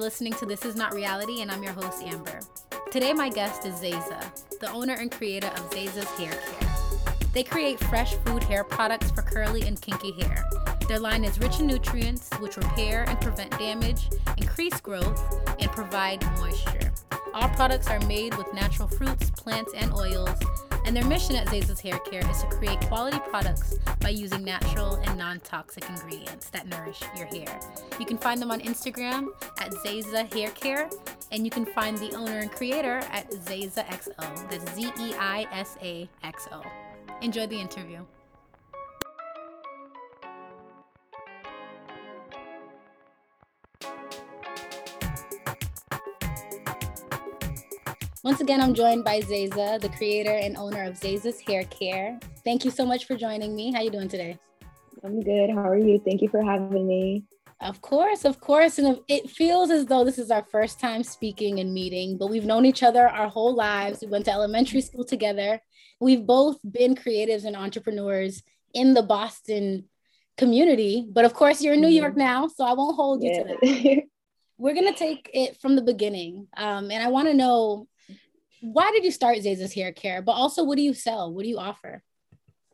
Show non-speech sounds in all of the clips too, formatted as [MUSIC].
You're listening to This Is Not Reality, and I'm your host, Amber. Today, my guest is Zeisa, the owner and creator of Zeisa's Hair Care. They create fresh food hair products for curly and kinky hair. Their line is rich in nutrients, which repair and prevent damage, increase growth, and provide moisture. All products are made with natural fruits, plants, and oils and their mission at Zeisa's Hair Care is to create quality products by using natural and non toxic ingredients that nourish your hair. You can find them on Instagram at Zeisa Hair Care, and you can find the owner and creator at Zeisa XO. That's Z E I S A X O. Enjoy the interview. Once again, I'm joined by Zeisa, the creator and owner of Zeisa's Hair Care. Thank you so much for joining me. How are you doing today? I'm good. How are you? Thank you for having me. Of course, of course. And it feels as though this is our first time speaking and meeting, but we've known each other our whole lives. We went to elementary school together. We've both been creatives and entrepreneurs in the Boston community. But of course, you're in New York mm-hmm. now, so I won't hold you yeah. to that. [LAUGHS] We're going to take it from the beginning. Um, and I want to know why did you start Zeisa's Hair Care? But also, what do you sell? What do you offer?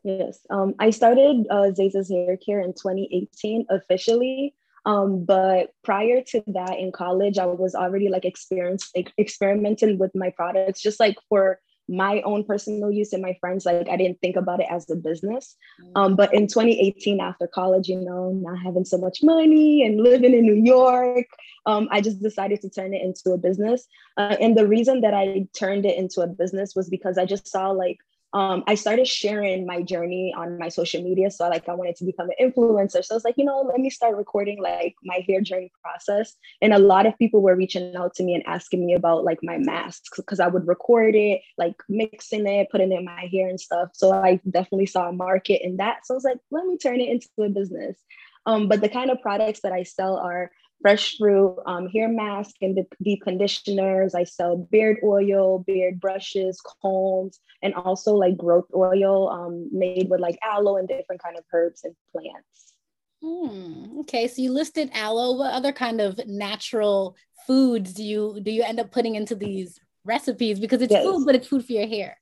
Yes, um, I started uh, Zeisa's Hair Care in 2018 officially. Um, but prior to that, in college, I was already like experience like, experimenting with my products, just like for my own personal use and my friends like i didn't think about it as a business. Um, but in 2018 after college you know not having so much money and living in new york um, i just decided to turn it into a business. Uh, and the reason that i turned it into a business was because i just saw like um, I started sharing my journey on my social media. So like I wanted to become an influencer. So I was like, you know, let me start recording like my hair journey process. And a lot of people were reaching out to me and asking me about like my masks because I would record it, like mixing it, putting it in my hair and stuff. So I definitely saw a market in that. So I was like, let me turn it into a business. Um, but the kind of products that I sell are fresh fruit, um, hair mask and deep conditioners. I sell beard oil, beard brushes, combs, and also like growth oil um, made with like aloe and different kind of herbs and plants. Hmm. Okay, so you listed aloe. What other kind of natural foods do you do you end up putting into these recipes? Because it's yes. food, but it's food for your hair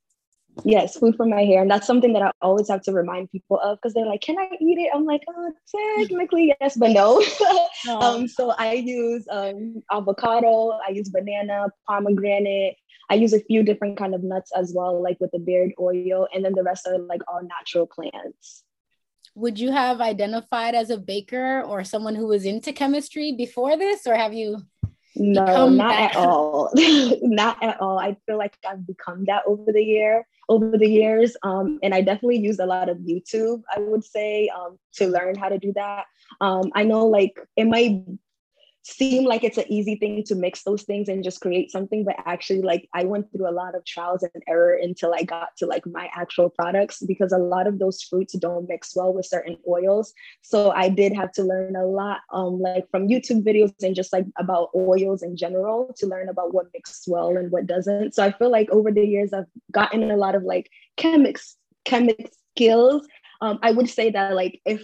yes food for my hair and that's something that i always have to remind people of because they're like can i eat it? I'm like oh technically yes but [LAUGHS] no. Um, so i use um, avocado i use banana pomegranate i use a few different kind of nuts as well like with the beard oil and then the rest are like all natural plants. Would you have identified as a baker or someone who was into chemistry before this or have you no not at all. [LAUGHS] Not at all. I feel like i've become that over the year over the years. Um, and i definitely use a lot of youtube i would say um, to learn how to do that. Um, i know like it might seem like it's an easy thing to mix those things and just create something but actually like i went through a lot of trials and error until i got to like my actual products because a lot of those fruits don't mix well with certain oils. So i did have to learn a lot um like from youtube videos and just like about oils in general to learn about what mixes well and what doesn't. So i feel like over the years i've gotten a lot of like chemics chemic skills. Um, I would say that like if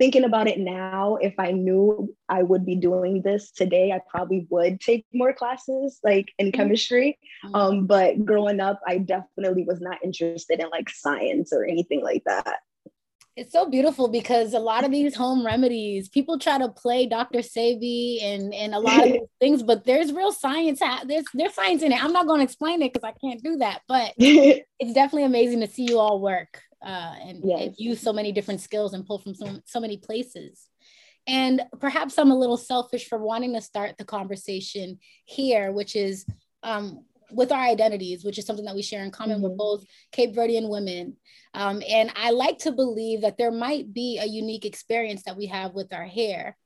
thinking about it now, if I knew I would be doing this today, I probably would take more classes like in mm-hmm. chemistry. Mm-hmm. Um, but growing up, I definitely was not interested in like science or anything like that. It's so beautiful because a lot of these home remedies, people try to play Dr. Sebi and and a lot of [LAUGHS] things, but there's real science. There's there's science in it. I'm not going to explain it because I can't do that, but [LAUGHS] it's definitely amazing to see you all work uh, and, yes. and, use so many different skills and pull from so, so many places. And perhaps I'm a little selfish for wanting to start the conversation here, which is um, with our identities, which is something that we share in common mm-hmm. with both Cape Verdean women. Um, and I like to believe that there might be a unique experience that we have with our hair.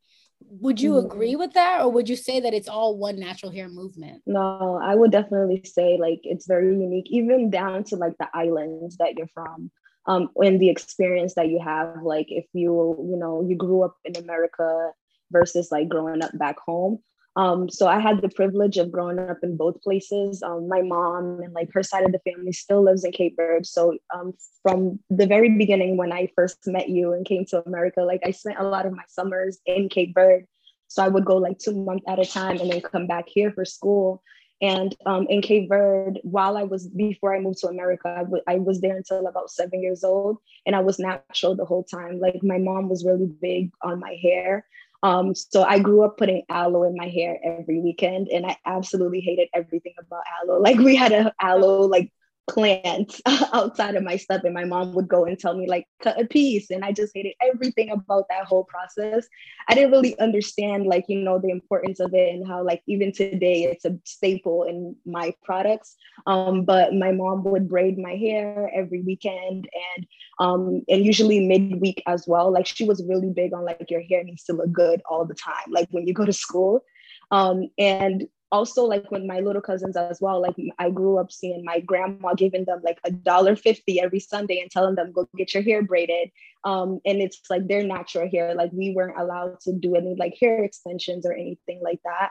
Would you mm-hmm. agree with that, or would you say that it's all one natural hair movement? No, I would definitely say like it's very unique, even down to like the islands that you're from um, and the experience that you have like if you you know you grew up in america versus like growing up back home um, so I had the privilege of growing up in both places. Um, my mom and like her side of the family still lives in Cape Verde. So um, from the very beginning, when I first met you and came to America, like I spent a lot of my summers in Cape Verde. So I would go like two months at a time and then come back here for school. And um, in Cape Verde, while I was before I moved to America, I, w- I was there until about seven years old, and I was natural the whole time. Like my mom was really big on my hair. Um, so I grew up putting aloe in my hair every weekend, and I absolutely hated everything about aloe. Like we had a aloe like plant [LAUGHS] outside of my stuff and my mom would go and tell me like cut a piece and i just hated everything about that whole process. I didn't really understand like you know the importance of it and how like even today it's a staple in my products. Um, but my mom would braid my hair every weekend and um, and usually midweek as well. Like she was really big on like your hair needs to look good all the time like when you go to school. Um, and also like with my little cousins as well like i grew up seeing my grandma giving them like a dollar 50 every sunday and telling them go get your hair braided um, and it's like their natural hair like we weren't allowed to do any like hair extensions or anything like that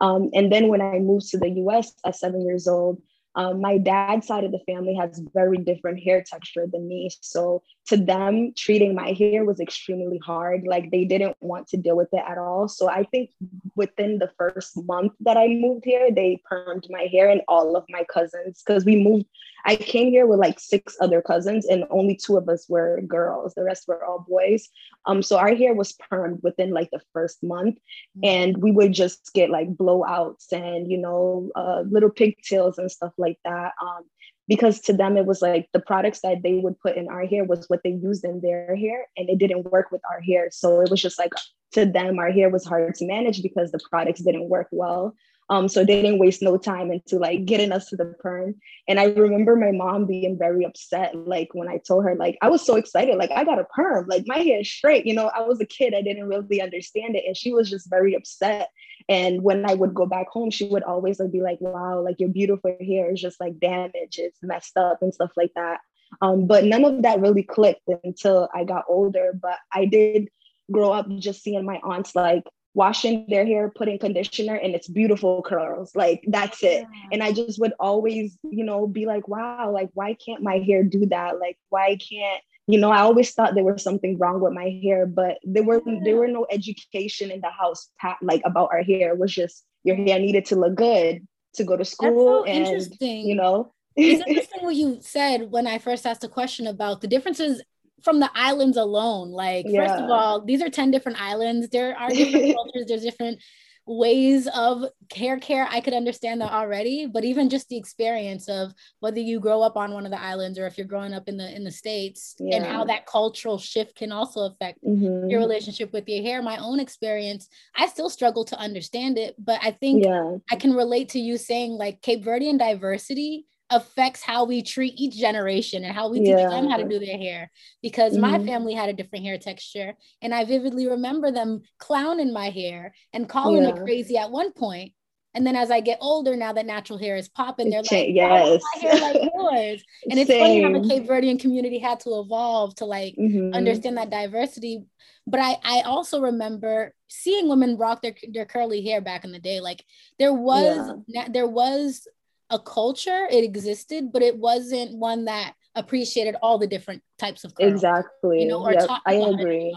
um, and then when i moved to the us at seven years old um, my dad's side of the family has very different hair texture than me. So to them, treating my hair was extremely hard. Like they didn't want to deal with it at all. So I think within the first month that I moved here, they permed my hair and all of my cousins because we moved. I came here with like six other cousins, and only two of us were girls. The rest were all boys. Um, so our hair was permed within like the first month, mm-hmm. and we would just get like blowouts and you know uh, little pigtails and stuff like that. Um, because to them it was like the products that they would put in our hair was what they used in their hair and it didn't work with our hair so it was just like to them our hair was hard to manage because the products didn't work well um, so they didn't waste no time into like getting us to the perm. And I remember my mom being very upset, like when I told her, like I was so excited, like I got a perm, like my hair is straight. You know, I was a kid, I didn't really understand it, and she was just very upset. And when I would go back home, she would always like, be like, "Wow, like your beautiful hair is just like damaged, it's messed up, and stuff like that." Um, but none of that really clicked until I got older. But I did grow up just seeing my aunts like washing their hair, putting conditioner, and it's beautiful curls. Like that's it. And I just would always, you know, be like, wow, like why can't my hair do that? Like why can't you know, I always thought there was something wrong with my hair, but there were there were no education in the house like about our hair. It was just your hair needed to look good to go to school so and you know. it's [LAUGHS] interesting what you said when I first asked a question about the differences from the islands alone. Like, yeah. first of all, these are 10 different islands. There are different [LAUGHS] cultures, there's different ways of hair care. I could understand that already, but even just the experience of whether you grow up on one of the islands or if you're growing up in the in the states yeah. and how that cultural shift can also affect mm-hmm. your relationship with your hair. My own experience, I still struggle to understand it, but I think yeah. I can relate to you saying like Cape Verdean diversity affects how we treat each generation and how we teach them how to do their hair because mm-hmm. my family had a different hair texture and i vividly remember them clowning my hair and calling yeah. it crazy at one point and then as I get older, now that natural hair is popping, they're like, yes, my hair like [LAUGHS] yours. And it's Same. funny how the Cape Verdean community had to evolve to like mm-hmm. understand that diversity. But I, I also remember seeing women rock their, their curly hair back in the day. Like there was yeah. there was a culture it existed but it wasn't one that appreciated all the different types of curls, exactly. you know yep, i agree.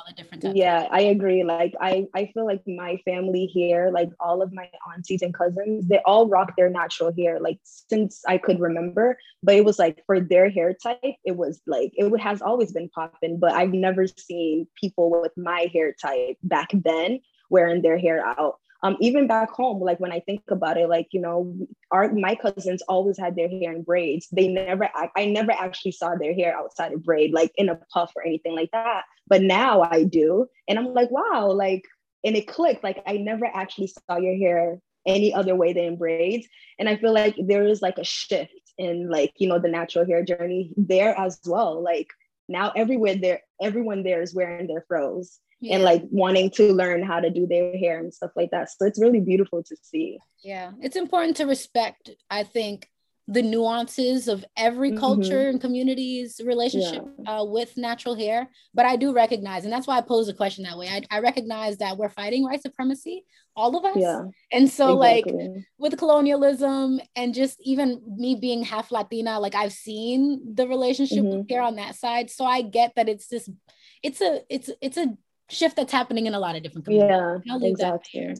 yeah i agree. Like i i feel like my family here like all of my aunties and cousins they all rock their natural hair like since i could remember but it was like for their hair type it was like it has always been popping but i've never seen people with my hair type back then wearing their hair out um, even back home, like when I think about it, like, you know, our my cousins always had their hair in braids. They never, I, I never actually saw their hair outside of braid, like in a puff or anything like that. But now I do. And I'm like, wow, like, and it clicked. Like I never actually saw your hair any other way than braids. And I feel like there is like a shift in like, you know, the natural hair journey there as well. Like now everywhere there, everyone there is wearing their froze yeah. and like wanting to learn how to do their hair and stuff like that. So it's really beautiful to see. Yeah, it's important to respect, I think, the nuances of every mm-hmm. culture mm-hmm. and community's relationship yeah. uh, with natural hair. But I do recognize, and that's why I pose the question that way. I, I recognize that we're fighting white supremacy, all of us. Yeah. And so, exactly. like, with colonialism and just even me being half Latina, like, I've seen the relationship mm-hmm. with hair on that side. So I get that it's this, it's a, it's, it's a, shift that's happening in a lot of different communities. Yeah, exactly.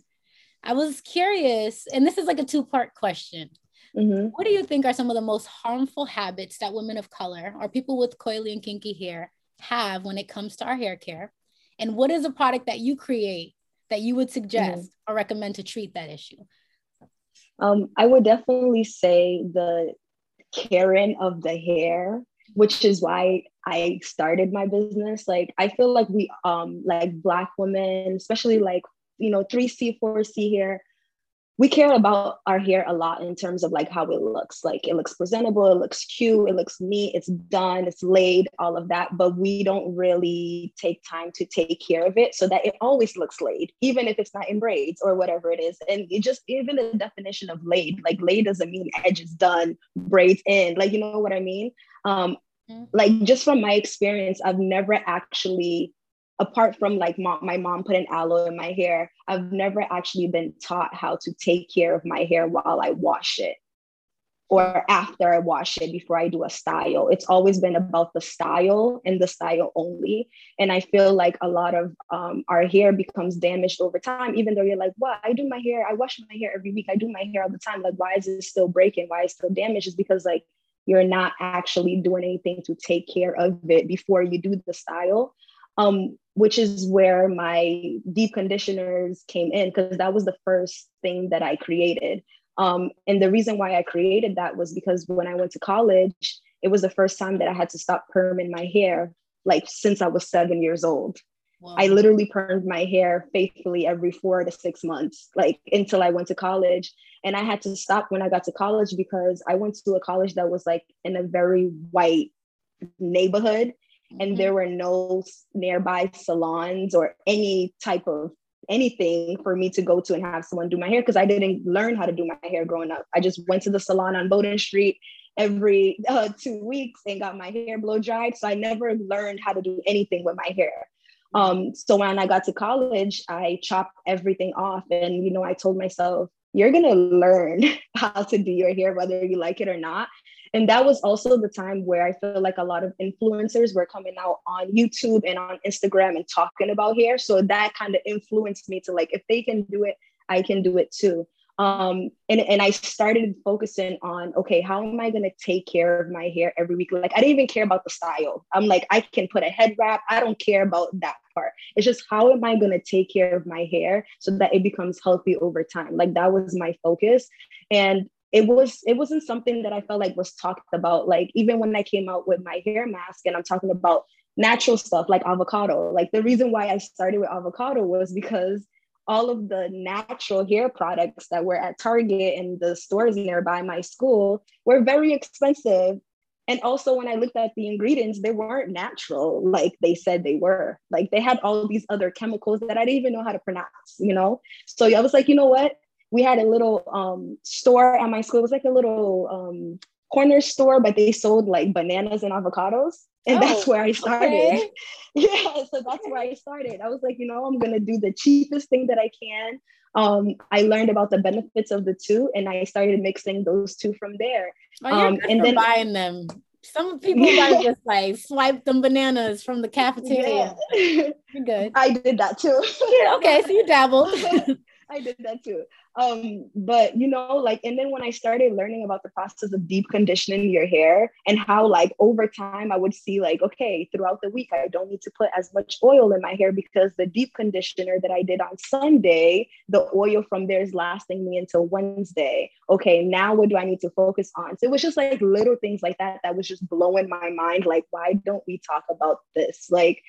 I was curious, and this is like a two part question. Mm-hmm. What do you think are some of the most harmful habits that women of color or people with coily and kinky hair have when it comes to our hair care? And what is a product that you create that you would suggest mm-hmm. or recommend to treat that issue? Um, I would definitely say the caring of the hair, which is why I started my business. Like I feel like we um like black women, especially like you know 3C, 4C hair, we care about our hair a lot in terms of like how it looks like it looks presentable it looks cute it looks neat it's done it's laid all of that but we don't really take time to take care of it so that it always looks laid even if it's not in braids or whatever it is and it just even the definition of laid like laid doesn't mean edges done braids in like you know what i mean um. Like just from my experience i've never actually apart from like mom, my mom put an aloe in my hair, I've never actually been taught how to take care of my hair while I wash it or after I wash it before I do a style. It's always been about the style and the style only. And I feel like a lot of um, our hair becomes damaged over time, even though you're like, well, I do my hair, I wash my hair every week, I do my hair all the time. Like, why is it still breaking? Why is it still damaged? Is because like you're not actually doing anything to take care of it before you do the style um, which is where my deep conditioners came in because that was the first thing that I created. Um, and the reason why I created that was because when I went to college, it was the first time that I had to stop perming my hair, like since I was seven years old. Wow. I literally permed my hair faithfully every four to six months, like until I went to college. And I had to stop when I got to college because I went to a college that was like in a very white neighborhood and mm-hmm. there were no nearby salons or any type of anything for me to go to and have someone do my hair because I didn't learn how to do my hair growing up. I just went to the salon on Bowdoin Street every uh, two weeks and got my hair blow dried. So I never learned how to do anything with my hair. Um, so when I got to college, I chopped everything off. And, you know, I told myself, you're going to learn [LAUGHS] how to do your hair, whether you like it or not and that was also the time where I feel like a lot of influencers were coming out on YouTube and on Instagram and talking about hair. So that kind of influenced me to like, if they can do it, I can do it too. Um, and, and I started focusing on, okay, how am I going to take care of my hair every week? Like, I didn't even care about the style. I'm like, I can put a head wrap. I don't care about that part. It's just, how am I going to take care of my hair so that it becomes healthy over time? Like, that was my focus. And it was it wasn't something that I felt like was talked about. Like even when I came out with my hair mask and I'm talking about natural stuff like avocado. Like the reason why I started with avocado was because all of the natural hair products that were at Target and the stores nearby my school were very expensive. And also, when I looked at the ingredients, they weren't natural like they said they were. Like they had all these other chemicals that I didn't even know how to pronounce, you know? So I was like, you know what? we had a little um, store at my school. It was like a little um, corner store, but they sold like bananas and avocados. And oh, that's where I started. Okay. [LAUGHS] yeah, so that's where I started. I was like, you know, I'm gonna do the cheapest thing that I can. Um, I learned about the benefits of the two, and I started mixing those two from there. Oh, um, and then buying them. Some people might [LAUGHS] just like swipe them bananas from the cafeteria. Yeah. You're good. I did that too. yeah, okay, so you dabbled. [LAUGHS] I did that too. Um, but you know, like, and then when I started learning about the process of deep conditioning your hair and how, like, over time, I would see, like, okay, throughout the week, I don't need to put as much oil in my hair because the deep conditioner that I did on Sunday, the oil from there is lasting me until Wednesday. Okay, now what do I need to focus on? So it was just like little things like that that was just blowing my mind. Like, why don't we talk about this? Like,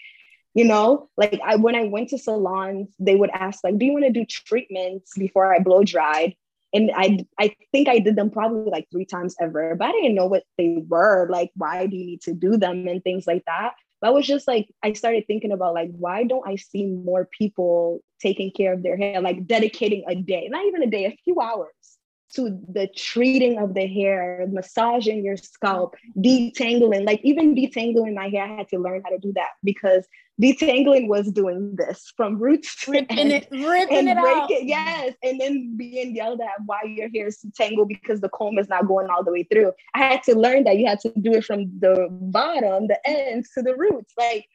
you know like i when i went to salons they would ask like do you want to do treatments before i blow dried? And i i think i did them probably like three times ever but i didn't know what they were like why do you need to do them and things like that. But I was just like i started thinking about like why don't i see more people taking care of their hair like dedicating a day not even a day a few hours to the treating of the hair, massaging your scalp, detangling. Like even detangling my hair, I had to learn how to do that because detangling was doing this from roots ripping it, ripping it out. It, yes, and then being yelled at why your hair is tangled because the comb is not going all the way through. I had to learn that you had to do it from the bottom, the ends to the roots. Like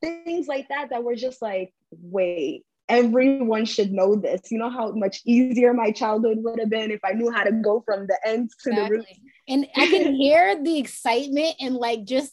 things like that that were just like, wait, everyone should know this. You know how much easier my childhood would have been if I knew how to go from the ends to exactly. the roots. And I can hear the excitement and like just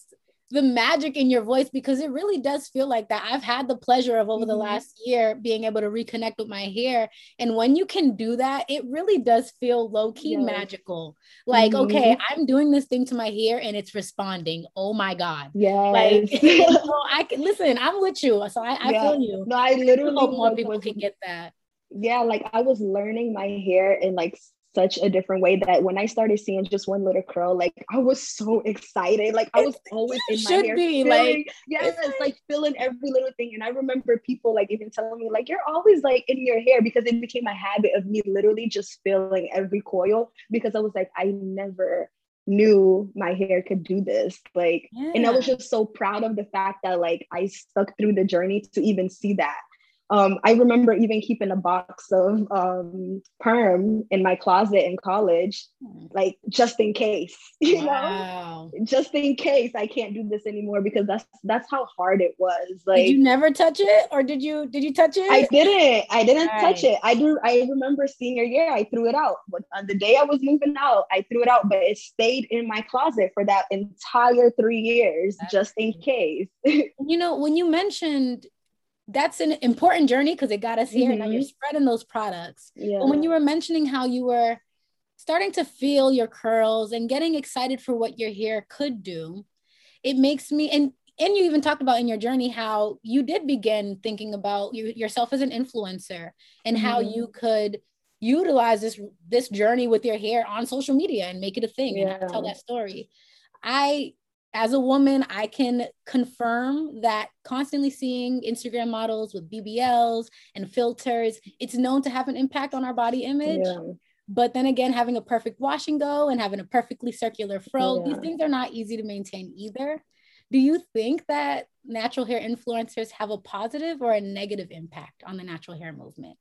the magic in your voice because it really does feel like that. I've had the pleasure of over mm-hmm. the last year being able to reconnect with my hair. And when you can do that, it really does feel low key yes. magical. Like, mm-hmm. okay, I'm doing this thing to my hair and it's responding. Oh my God. Yeah. Like, [LAUGHS] so [LAUGHS] I can listen, I'm with you. So I, I yeah. feel you. No, I literally I hope more people can get that. Yeah, like I was learning my hair in like such a different way that when I started seeing just one little curl, like I was so excited. Like I was always in my hair. Should be, feeling, like yes, it's like feeling every little thing. And I remember people like even telling me, like, you're always like in your hair because it became a habit of me literally just feeling every coil because I was like, I never knew my hair could do this like yeah. and i was just so proud of the fact that like i stuck through the journey to even see that um, I remember even keeping a box of um, perm in my closet in college, hmm. like just in case, [LAUGHS] you wow. know, just in case I can't do this anymore because that's that's how hard it was. Like, did you never touch it, or did you did you touch it? I didn't. I didn't right. touch it. I do. I remember senior year, I threw it out. But on the day I was moving out, I threw it out, but it stayed in my closet for that entire three years, that's just in case. [LAUGHS] you know, when you mentioned that's an important journey because it got us here. Mm-hmm. Now you're spreading those products. Yeah. But when you were mentioning how you were starting to feel your curls and getting excited for what your hair could do, it makes me and and you even talked about in your journey how you did begin thinking about you, yourself as an influencer and mm-hmm. how you could utilize this this journey with your hair on social media and make it a thing yeah. and tell that story. I as a woman, I can confirm that constantly seeing Instagram models with BBLs and filters, it's known to have an impact on our body image. Yeah. But then again, having a perfect wash and go and having a perfectly circular fro, yeah. these things are not easy to maintain either. Do you think that natural hair influencers have a positive or a negative impact on the natural hair movement?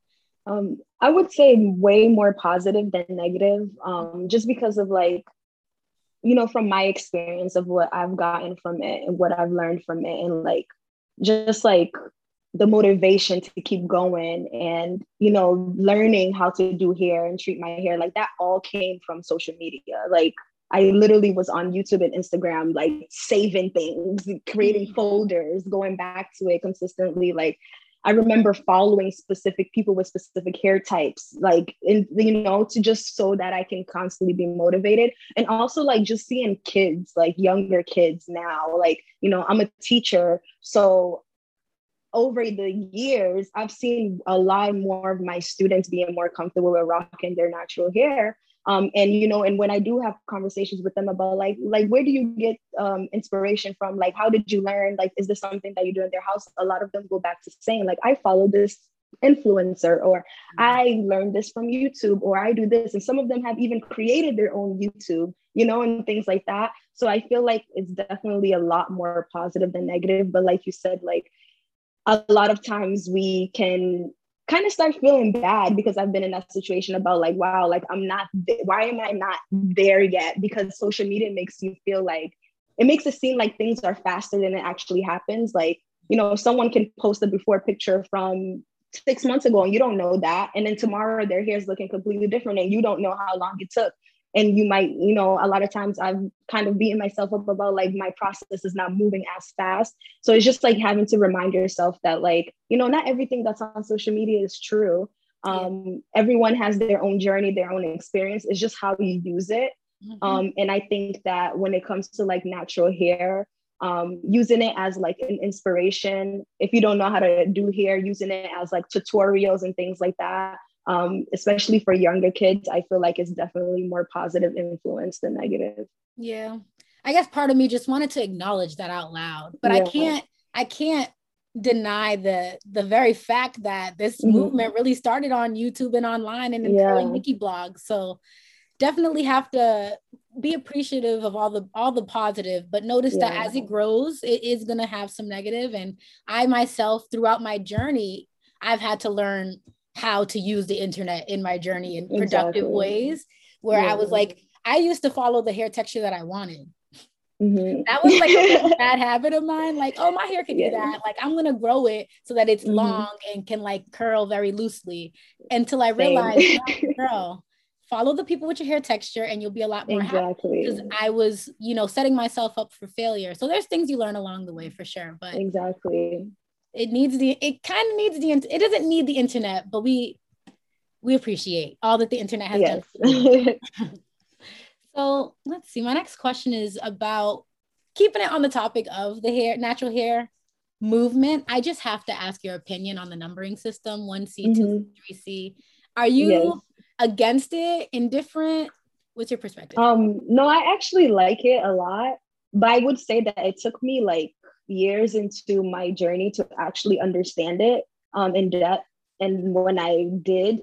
Um, I would say way more positive than negative, um, just because of like you know, from my experience of what I've gotten from it and what I've learned from it, and like just like the motivation to keep going and you know learning how to do hair and treat my hair like that all came from social media like i literally was on youtube and instagram like saving things creating mm-hmm. folders going back to it consistently like I remember following specific people with specific hair types, like in you know, to just so that I can constantly be motivated. And also like just seeing kids, like younger kids now, like, you know, I'm a teacher. So over the years, I've seen a lot more of my students being more comfortable with rocking their natural hair um, and you know and when i do have conversations with them about like like where do you get um, inspiration from? Like how did you learn? Like is this something that you do in their house? A lot of them go back to saying like i follow this influencer or mm-hmm. i learned this from youtube or i do this. And some of them have even created their own youtube you know and things like that. So i feel like it's definitely a lot more positive than negative. But like you said like a lot of times we can kind of start feeling bad because I've been in that situation about like, wow, like I'm not, th- why am I not there yet? Because social media makes you feel like, it makes it seem like things are faster than it actually happens. Like, you know, someone can post a before picture from six months ago and you don't know that. And then tomorrow their hair is looking completely different and you don't know how long it took and you might you know a lot of times i've kind of beaten myself up about like my process is not moving as fast. So it's just like having to remind yourself that like you know not everything that's on social media is true. Um, everyone has their own journey their own experience. It's just how you use it. Mm-hmm. um, and i think that when it comes to like natural hair um, using it as like an inspiration. If you don't know how to do hair using it as like tutorials and things like that um, especially for younger kids, I feel like it's definitely more positive influence than negative. Yeah. I guess part of me just wanted to acknowledge that out loud, but yeah. I can't, I can't deny the the very fact that this mm-hmm. movement really started on YouTube and online and in yeah. Nikki blogs. So definitely have to be appreciative of all the all the positive, but notice yeah. that as it grows, it is gonna have some negative. And I myself, throughout my journey, I've had to learn how to use the internet in my journey in productive exactly. ways where yeah. I was like, I used to follow the hair texture that I wanted. Mm-hmm. That was like a [LAUGHS] bad habit of mine. Like, oh, my hair can yeah. do that. Like, I'm gonna grow it so that it's mm-hmm. long and can like curl very loosely. Until I realized, [LAUGHS] girl, follow the people with your hair texture, and you'll be a lot more exactly. Because I was, you know, setting myself up for failure. So there's things you learn along the way for sure. But exactly, it needs the. It kind of needs the. It doesn't need the internet, but we we appreciate all that the internet has yes. done. [LAUGHS] So let's see. My next question is about keeping it on the topic of the hair, natural hair movement. I just have to ask your opinion on the numbering system 1C, mm-hmm. 2C, 3C. Are you yes. against it, indifferent? What's your perspective? Um, no, I actually like it a lot, but I would say that it took me like years into my journey to actually understand it um, in depth. And when I did,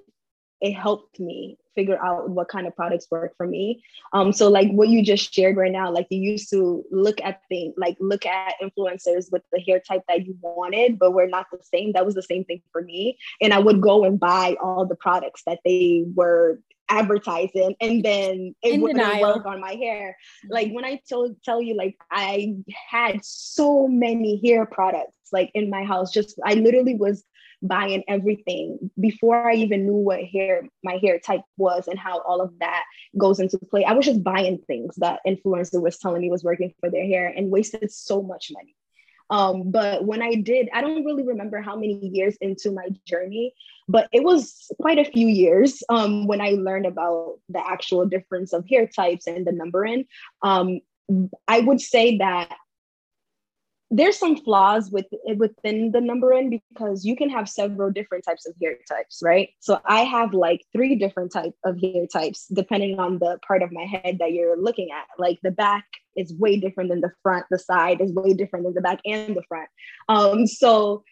it helped me figure out what kind of products work for me. Um, so like what you just shared right now, like you used to look at things, like look at influencers with the hair type that you wanted, but we're not the same. That was the same thing for me. And I would go and buy all the products that they were advertising and then it In wouldn't denial. work on my hair. Like when I tell tell you like I had so many hair products like in my house, just I literally was buying everything before I even knew what hair my hair type was and how all of that goes into play. I was just buying things that influencer was telling me was working for their hair and wasted so much money. Um, but when I did, I don't really remember how many years into my journey, but it was quite a few years um, when I learned about the actual difference of hair types and the numbering. Um, I would say that there's some flaws with within the numbering because you can have several different types of hair types right? So i have like three different type of hair types depending on the part of my head that you're looking at. Like the back is way different than the front the side is way different than the back and the front. Um so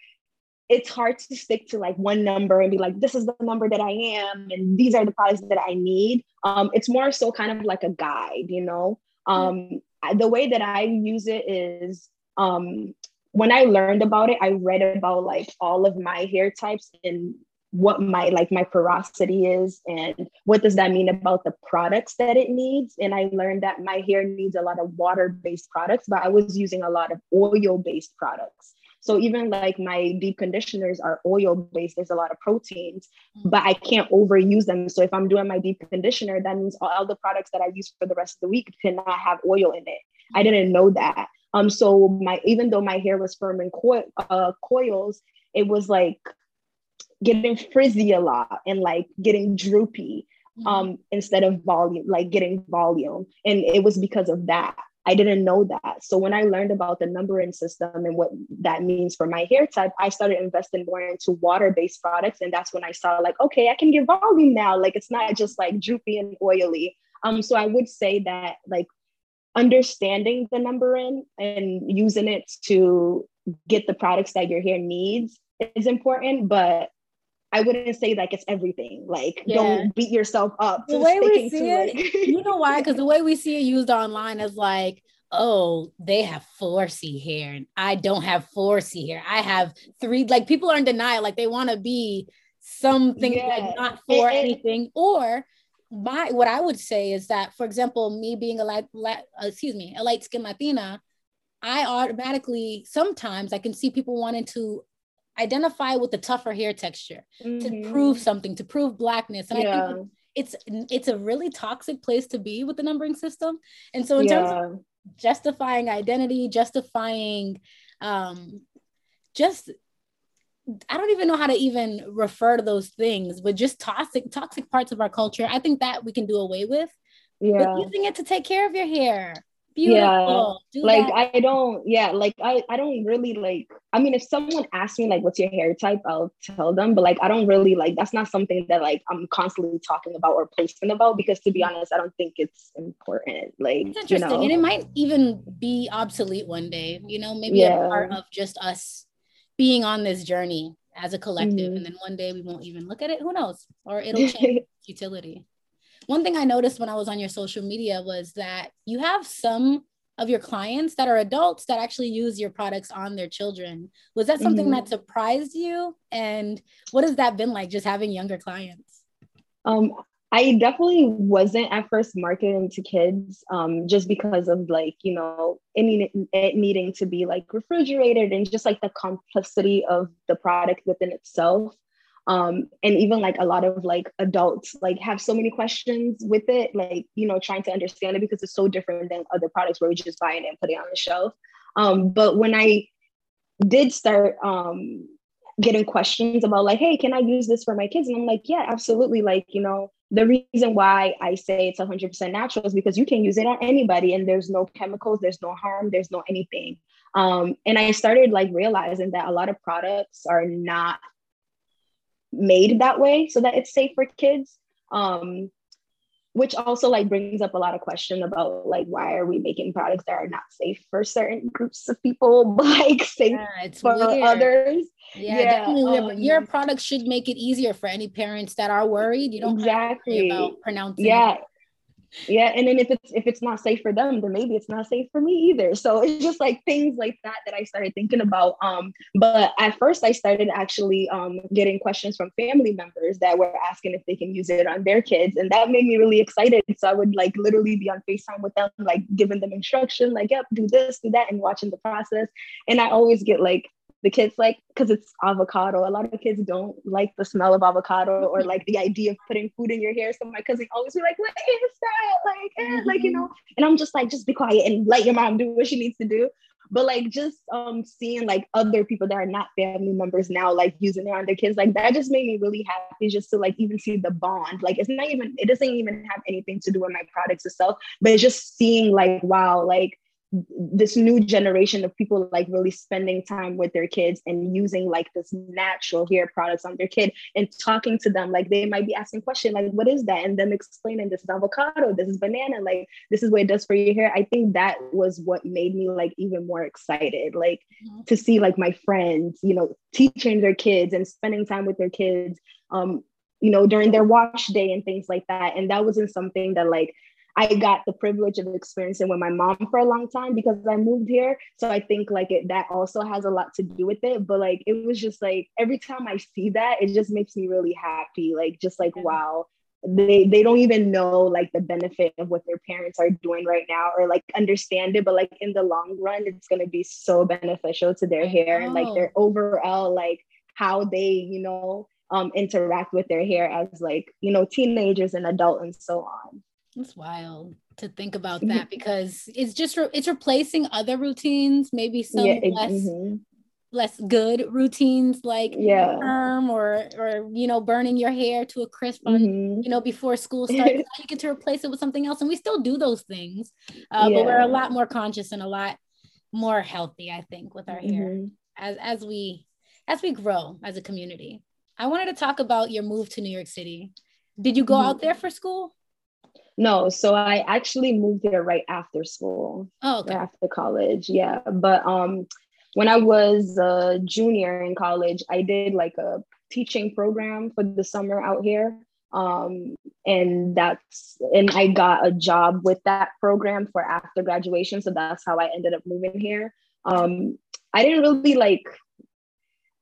it's hard to stick to like one number and be like this is the number that i am and these are the products that i need. Um it's more so kind of like a guide you know? Um the way that i use it is um, when I learned about it, I read about like all of my hair types and what my like my porosity is and what does that mean about the products that it needs. And i learned that my hair needs a lot of water based products but i was using a lot of oil based products. So even like my deep conditioners are oil based there's a lot of proteins but i can't overuse them. So if i'm doing my deep conditioner that means all the products that i use for the rest of the week cannot have oil in it. I didn't know that um, so my even though my hair was firm and coil, uh, coils, it was like getting frizzy a lot and like getting droopy mm-hmm. um, instead of volume, like getting volume. And it was because of that. I didn't know that. So when I learned about the numbering system and what that means for my hair type, I started investing more into water-based products. And that's when I saw like, okay, I can get volume now. Like it's not just like droopy and oily. Um, so I would say that like understanding the number in and using it to get the products that your hair needs is important, but I wouldn't say like it's everything. Like, yeah. don't beat yourself up. The way we see it, you know why? [LAUGHS] Because the way we see it used online is like, oh, they have 4C hair and I don't have 4C hair. I have three. Like, people are in denial. Like, they want to be something yeah. like not for anything, or my what I would say is that, for example, me being a light, light uh, excuse me, a light skinned Latina, I automatically sometimes I can see people wanting to identify with the tougher hair texture mm-hmm. to prove something, to prove blackness, and yeah. I think it's it's a really toxic place to be with the numbering system. And so, in yeah. terms of justifying identity, justifying um, just I don't even know how to even refer to those things, but just toxic, toxic parts of our culture. I think that we can do away with. Yeah. But using it to take care of your hair. Beautiful. Yeah. Do like that. I don't, yeah, like I, I don't really like, I mean, if someone asks me like what's your hair type, I'll tell them, but like I don't really like that's not something that like I'm constantly talking about or posting about because to be honest, I don't think it's important. Like it's interesting. You know? And it might even be obsolete one day, you know, maybe yeah. a part of just us being on this journey as a collective mm-hmm. and then one day we won't even look at it. Who knows? Or [LAUGHS] it'll change utility one thing i noticed when i was on your social media was that you have some of your clients that are adults that actually use your products on their children. Was that something mm-hmm. that surprised you? And what has that been like just having younger clients? Um I definitely wasn't at first marketing to kids um, just because of like, you know, it, it needing to be like refrigerated and just like the complexity of the product within itself. Um, and even like a lot of like adults like have so many questions with it, like, you know, trying to understand it because it's so different than other products where we just buy it and put it on the shelf. Um, but when I did start um, getting questions about like, hey, can I use this for my kids? And I'm like, yeah, absolutely. Like, you know, the reason why I say it's 100% natural is because you can use it on anybody and there's no chemicals, there's no harm, there's no anything. Um, and I started like realizing that a lot of products are not made that way so that it's safe for kids. Um, which also like brings up a lot of question about like why are we making products that are not safe for certain groups of people [LAUGHS] but like safe yeah, for weird. others? Yeah, yeah. definitely. Um, your product should make it easier for any parents that are worried. You don't exactly about pronouncing yeah yeah and then if it's if it's not safe for them then maybe it's not safe for me either. So [LAUGHS] it's just like things like that that i started thinking about um but at first i started actually um getting questions from family members that were asking if they can use it on their kids and that made me really excited. So i would like literally be on facetime with them like giving them instruction like yep do this do that and watching the process. And i always get like the kids like because it's avocado. A lot of kids don't like the smell of avocado or like the idea of putting food in your hair. So my cousin always be like, "What is that?" Like, eh, mm-hmm. like you know. And I'm just like, just be quiet and let your mom do what she needs to do. But like just um seeing like other people that are not family members now like using it on their kids, like that just made me really happy just to like even see the bond. Like it's not even it doesn't even have anything to do with my products itself, but it's just seeing like wow, like this new generation of people like really spending time with their kids and using like this natural hair products on their kid and talking to them. Like they might be asking questions like what is that? And them explaining this is avocado this is banana like this is what it does for your hair. I think that was what made me like even more excited like mm-hmm. to see like my friends you know teaching their kids and spending time with their kids um you know during their wash day and things like that. And that wasn't something that like I got the privilege of experiencing with my mom for a long time because I moved here. So I think like it that also has a lot to do with it. But like it was just like every time I see that, it just makes me really happy. Like just like wow, they they don't even know like the benefit of what their parents are doing right now or like understand it. But like in the long run, it's gonna be so beneficial to their hair and like their overall like how they, you know, um interact with their hair as like, you know, teenagers and adult and so on. It's wild to think about that because it's just re- it's replacing other routines, maybe some yeah, less mm-hmm. less good routines like yeah perm or or you know burning your hair to a crisp on mm-hmm. you know before school [LAUGHS] starts. you get to replace it with something else, and we still do those things, uh, yeah. but we're a lot more conscious and a lot more healthy, I think, with our hair mm-hmm. as as we as we grow as a community. I wanted to talk about your move to New York City. Did you go out mm-hmm. there for school? No, so I actually moved there right after school. Oh, okay. After college, yeah. But um, when I was a junior in college, I did like a teaching program for the summer out here. Um, and that's and I got a job with that program for after graduation. So that's how I ended up moving here. Um, I didn't really like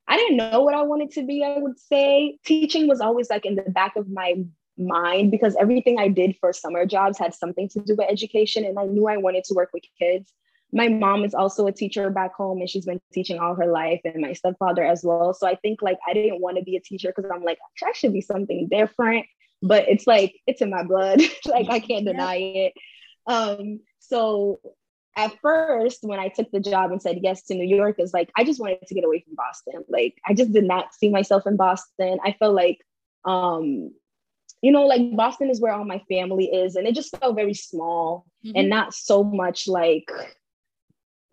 I didn't know what I wanted to be, I would say. Teaching was always like in the back of my mind because everything I did for summer jobs had something to do with education. And I knew I wanted to work with kids. My mom is also a teacher back home and she's been teaching all her life, and my stepfather as well. So I think like I didn't want to be a teacher because I'm like, I should be something different. But it's like, it's in my blood. [LAUGHS] like I can't deny it. Um, so at first when i took the job and said yes to new york is like i just wanted to get away from boston like i just did not see myself in boston i felt like um you know, like Boston is where all my family is, and it just felt very small mm-hmm. and not so much like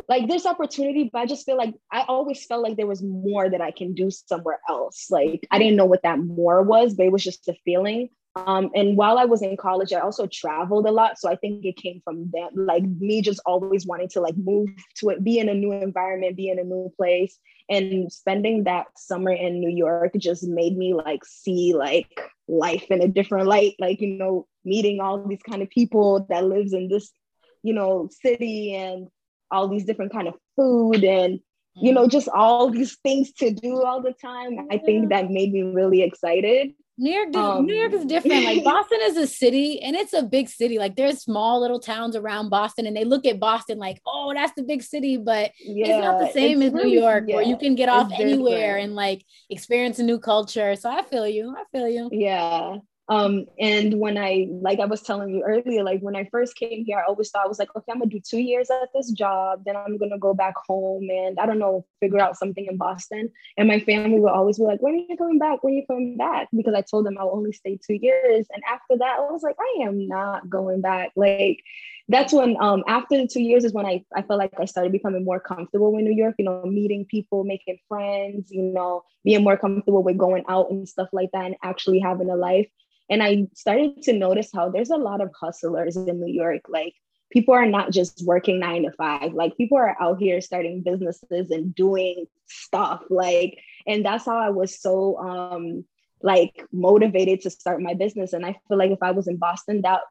like there's opportunity, but I just feel like I always felt like there was more that I can do somewhere else. Like I didn't know what that more was, but it was just a feeling. Um, and while I was in college, I also traveled a lot. So I think it came from that, like me just always wanting to like move to it, be in a new environment, be in a new place. And spending that summer in New York just made me like see like life in a different light, like, you know, meeting all these kind of people that lives in this, you know, city and all these different kind of food and you know just all these things to do all the time. I think that made me really excited New York, um, New York is different. Like [LAUGHS] Boston is a city, and it's a big city. Like there's small little towns around Boston, and they look at Boston like, oh, that's the big city, but yeah, it's not the same as really, New York, yeah, where you can get off anywhere and like experience a new culture. So I feel you. I feel you. Yeah, um, and when I, like I was telling you earlier, like when I first came here, I always thought I was like, okay, I'm gonna do two years at this job, then I'm gonna go back home and I don't know, figure out something in Boston. And my family would always be like, when are you coming back? When are you coming back? Because I told them I'll only stay two years. And after that, I was like, I am not going back. Like that's when um after the two years is when I, I felt like I started becoming more comfortable in New York, you know, meeting people, making friends, you know, being more comfortable with going out and stuff like that and actually having a life. And I started to notice how there's a lot of hustlers in New York. Like people are not just working nine to five, like people are out here starting businesses and doing stuff. Like, and that's how I was so um like motivated to start my business. And I feel like if I was in Boston, that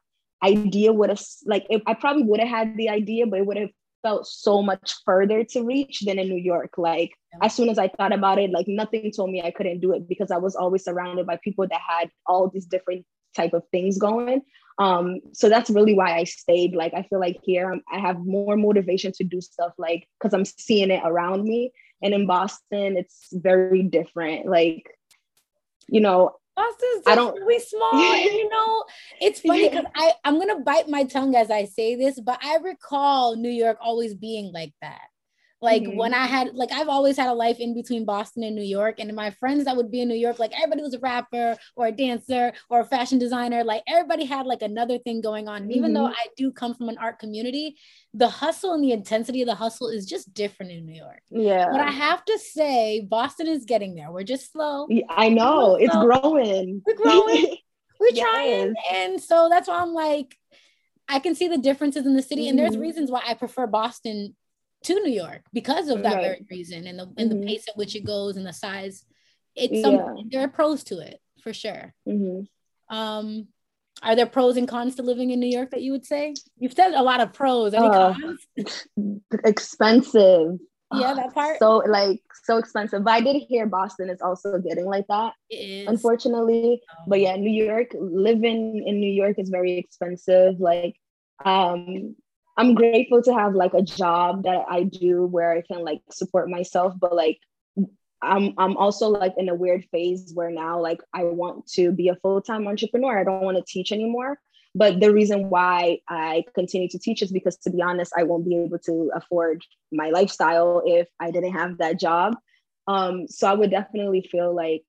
idea would have like if I probably would have had the idea, but it would have felt so much further to reach than in New York. Like as soon as I thought about it, like nothing told me I couldn't do it because I was always surrounded by people that had all these different type of things going. Um, so that's really why I stayed. Like I feel like here I'm, I have more motivation to do stuff like because I'm seeing it around me. And in Boston, it's very different. Like, you know, Boston's I don't, really small. and, you [LAUGHS] know, it's funny because I, I'm gonna bite my tongue as I say this, but I recall New York always being like that. Like mm-hmm. when I had, like, I've always had a life in between Boston and New York. And my friends that would be in New York, like, everybody was a rapper or a dancer or a fashion designer. Like, everybody had like another thing going on. Mm-hmm. Even though mm-hmm. I do come from an art community, the hustle and the intensity of the hustle is just different in New York. Yeah. But I have to say, Boston is getting there. We're just slow. I know. It's growing. We're growing. [LAUGHS] We're yes. trying. And so that's why I'm like, I can see the differences in the city. And there's reasons why I prefer Boston to New York because of that right. very reason and the and mm-hmm. the pace at which it goes and the size. It's some yeah. there are pros to it for sure. Mm-hmm. Um, are there pros and cons to living in New York that you would say? You've said a lot of pros. Any uh, cons? [LAUGHS] Expensive. Yeah, that part. So like so expensive. But I did hear Boston is also getting like that. It is. Unfortunately. Oh. But yeah, New York, living in New York is very expensive. Like um I'm grateful to have like a job that I do where I can like support myself, but like I'm I'm also like in a weird phase where now like I want to be a full-time entrepreneur. I don't want to teach anymore. But the reason why I continue to teach is because to be honest, I won't be able to afford my lifestyle if I didn't have that job. Um, so I would definitely feel like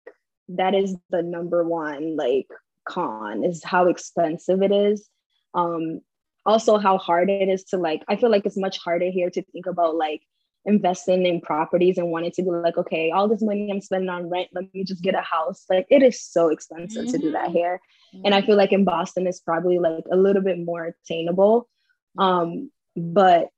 that is the number one like con is how expensive it is. Um, also how hard it is to like i feel like it's much harder here to think about like investing in properties and wanting to be like okay all this money i'm spending on rent let me just get a house like it is so expensive mm-hmm. to do that mm-hmm. here mm-hmm. and i feel like in boston it's probably like a little bit more attainable um but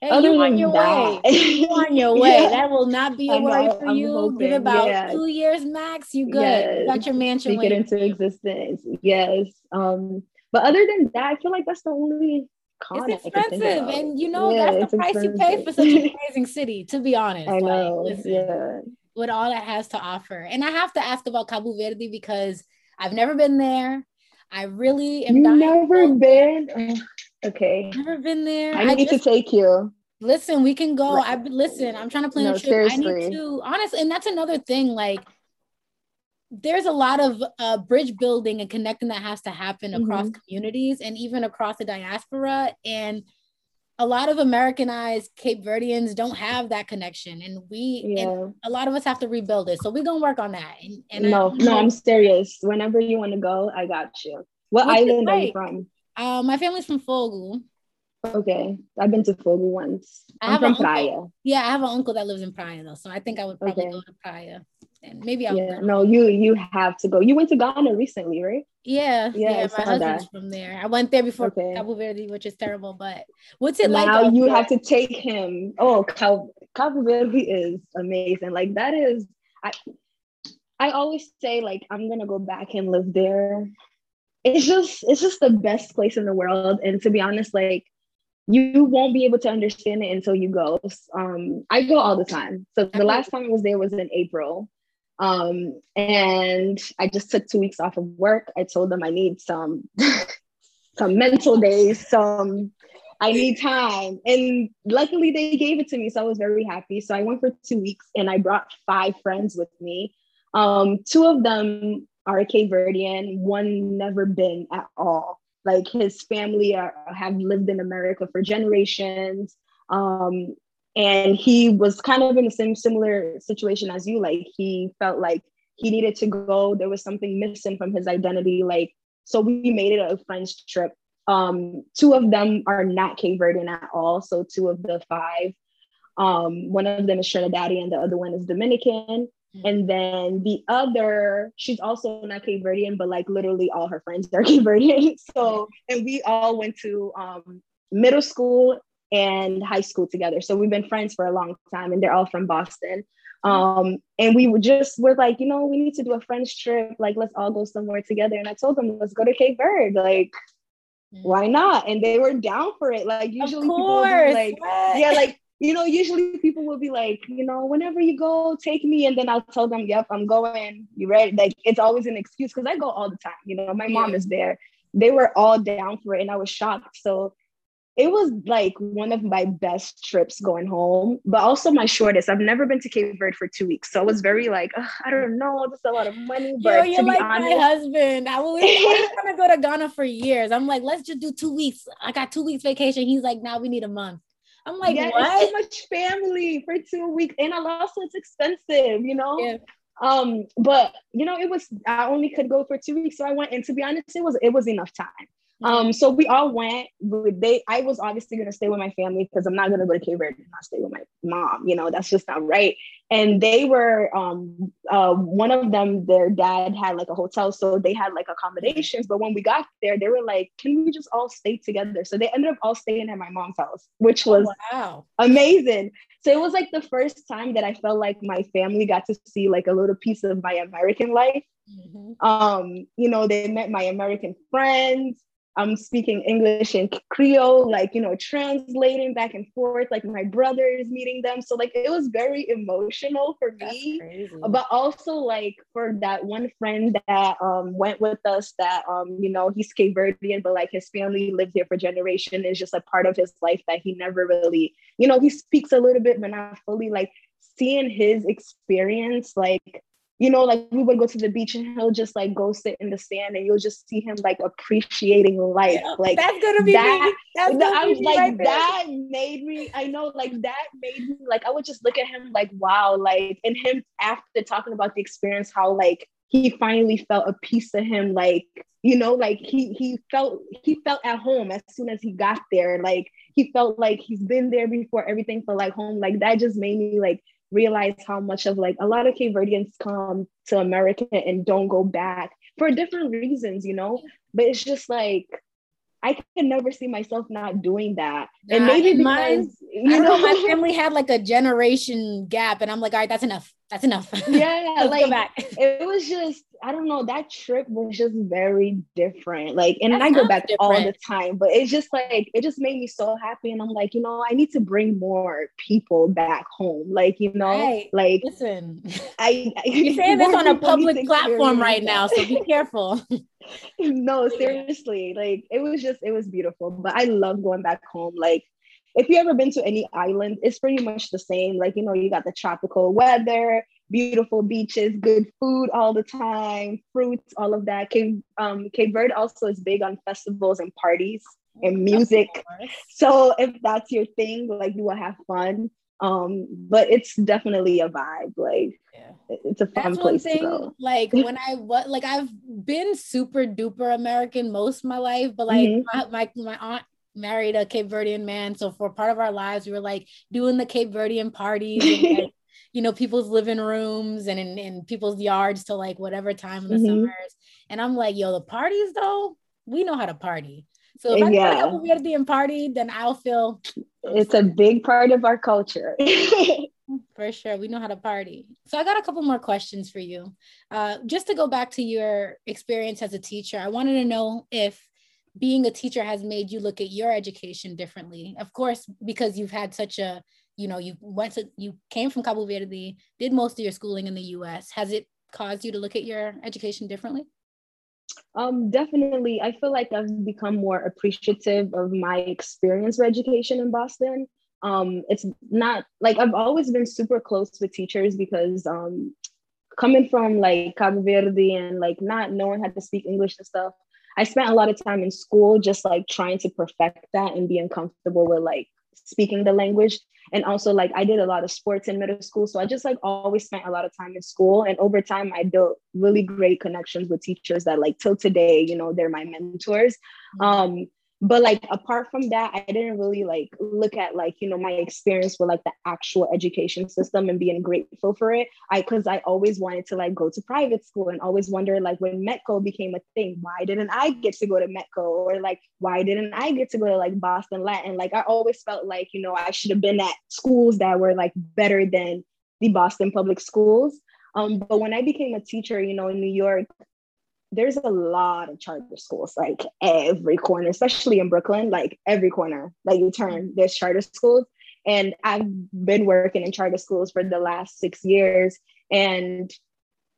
Hey, Other you on your that, way. [LAUGHS] You on your way. yeah. That will not be a worry for I'm you. Hoping, Give about yeah. two years max. You good. Yes. You got your mansion. Speak it into existence. Yes. Um, but other than that, I feel like that's the only con. It's expensive, and you know yeah, that's the price expensive. you pay for such an amazing city. To be [LAUGHS] honest, I know. Like, listen, yeah. With all it has to offer, and I have to ask about Cabo Verde because I've never been there. I really am. Never been? [SIGHS] Okay. Never been there. I need I just, to take you. Listen, we can go. I listen. I'm trying to plan no, a trip. Seriously. I need to honestly, and that's another thing. Like there's a lot of uh, bridge building and connecting that has to happen across mm-hmm. communities and even across the diaspora. And a lot of Americanized Cape Verdeans don't have that connection, and we, yeah. and a lot of us have to rebuild it. So we're gonna work on that. And, and no, I, no, I'm serious. Whenever you want to go, I got you. What island are you from? Uh, my family's from Fogo. Okay, I've been to Fogo once. I I'm from Praia. Yeah, I have an uncle that lives in Praia though, so I think I would probably okay. go to Praia and maybe I'll yeah, no, you you have to go. You went to Ghana recently, right? Yeah, yeah, yeah my husband's that. from there. I went there before okay. Cabo Verde, which is terrible. But what's it now like? Now you have to take him. Oh, Cabo, Cabo Verde is amazing. Like that is, I I always say like I'm gonna go back and live there. It's just it's just the best place in the world. And to be honest, like you won't be able to understand it until you go. Um, I go all the time. So the last time I was there was in April. Um, and I just took two weeks off of work. I told them I need some [LAUGHS] some mental days, some I need time. And luckily they gave it to me. So I was very happy. So I went for two weeks and I brought five friends with me. Um, two of them are Cape Verdean, one never been at all. Like his family are, have lived in America for generations. Um, and he was kind of in the same similar situation as you. Like he felt like he needed to go. There was something missing from his identity. Like, so we made it a friends trip um, two of them are not Cape Verdean at all. So two of the five. Um, one of them is Trinidadian, and the other one is Dominican. Mm-hmm. And then the other, she's also not Cape Verdean, but like literally all her friends are [LAUGHS] Cape Verdean. So, and we all went to um, middle school and high school together. So we've been friends for a long time and they're all from Boston. Um, and we were just were like, you know, we need to do a friends trip. Like, let's all go somewhere together. And I told them, let's go to Cape Verde. Like, why not? And they were down for it. Like usually people like, yeah, like you know, usually people will be like, you know, whenever you go, take me. And then I'll tell them, yep, I'm going. You ready? Like it's always an excuse because I go all the time. You know, my mom is there. They were all down for it. And I was shocked. So it was like one of my best trips going home, but also my shortest. I've never been to Cape Verde for two weeks, so I was very like, I don't know, this is a lot of money. But Yo, you're like honest, my husband. I was trying to [LAUGHS] go to Ghana for years. I'm like, let's just do two weeks. I got two weeks vacation. He's like, now we need a month. I'm like, yeah, what? too much family for two weeks, and I also it's expensive, you know. Yeah. Um, but you know, it was I only could go for two weeks, so I went. And to be honest, it was it was enough time. Um, so we all went. They, I was obviously gonna stay with my family because I'm not gonna go to Cape Verde and not stay with my mom. You know, that's just not right. And they were, um, uh, one of them, their dad had like a hotel, so they had like accommodations. But when we got there, they were like, "Can we just all stay together?" So they ended up all staying at my mom's house, which oh, was oh, wow. amazing. So it was like the first time that I felt like my family got to see like a little piece of my American life. Mm-hmm. Um, you know, they met my American friends I'm speaking English and Creole, like, you know, translating back and forth, like my brother is meeting them. So, like, it was very emotional for me, but also, like, for that one friend that um, went with us that, um, you know, he's Cape Verdean, but like his family lived here for generations. It's just a part of his life that he never really, you know, he speaks a little bit, but not fully. Like, seeing his experience, like, you know, like we would go to the beach and he'll just like go sit in the sand and you'll just see him like appreciating life. Like that's gonna be that. That's gonna I was like right that made me. I know, like that made me like I would just look at him like wow, like and him after talking about the experience, how like he finally felt a piece of him, like you know, like he he felt he felt at home as soon as he got there. Like he felt like he's been there before. Everything felt like home. Like that just made me like realize how much of like a lot of Cape Verdeans come to America and don't go back for different reasons, you know. But it's just like I can never see myself not doing that. Nah, and maybe because mine, you know, know my family had like a generation gap, and I'm like, all right, that's enough. That's enough. Yeah, [LAUGHS] like it was just I don't know. That trip was just very different. Like, and I go back different. all the time, but it's just like it just made me so happy. And I'm like, you know, I need to bring more people back home. Like, you know, right. like listen, I, I [LAUGHS] you're saying this [LAUGHS] on a public platform right now, so be careful. [LAUGHS] no, seriously, like it was just it was beautiful. But I love going back home. Like if you ever been to any island, it's pretty much the same. Like, you know, you got the tropical weather, beautiful beaches, good food all the time, fruits, all of that. Cape, um, Cape Verde also is big on festivals and parties and music. So if that's your thing, like you will have fun. Um, but it's definitely a vibe. Like yeah. it's a fun that's place thing, to go. Like when I what like I've been super duper American most of my life, but like mm-hmm. my, my my aunt married a Cape Verdean man. So for part of our lives, we were like doing the Cape Verdean parties, and, like, [LAUGHS] you know, people's living rooms and in, in people's yards till like whatever time in the mm-hmm. summers. And I'm like, yo, the parties though, we know how to party. So if I yeah. go to Cape Verdean party, then I'll feel it's a big part of our culture. [LAUGHS] for sure. We know how to party. So I got a couple more questions for you. Uh, just to go back to your experience as a teacher, I wanted to know if being a teacher has made you look at your education differently of course because you've had such a you know you went to you came from Cabo Verde, did most of your schooling in the U.S. Has it caused you to look at your education differently? Um, definitely. I feel like I've become more appreciative of my experience with education in Boston. Um, it's not like I've always been super close with teachers because um, coming from like Cabo Verde and like not knowing how to speak English and stuff, I spent a lot of time in school just like trying to perfect that and being comfortable with like speaking the language. And also like i did a lot of sports in middle school so i just like always spent a lot of time in school. And over time i built really great connections with teachers that like till today you know they're my mentors. Mm-hmm. um but like apart from that i didn't really like look at like you know my experience with like the actual education system and being grateful for it. I because i always wanted to like go to private school and always wonder like when metco became a thing why didn't i get to go to metco? Or like why didn't i get to go to like boston latin? Like i always felt like you know i should have been at schools that were like better than the boston public schools. Um, but when I became a teacher, you know, in New York, there's a lot of charter schools, like every corner, especially in Brooklyn, like every corner that you turn, there's charter schools. And I've been working in charter schools for the last six years. And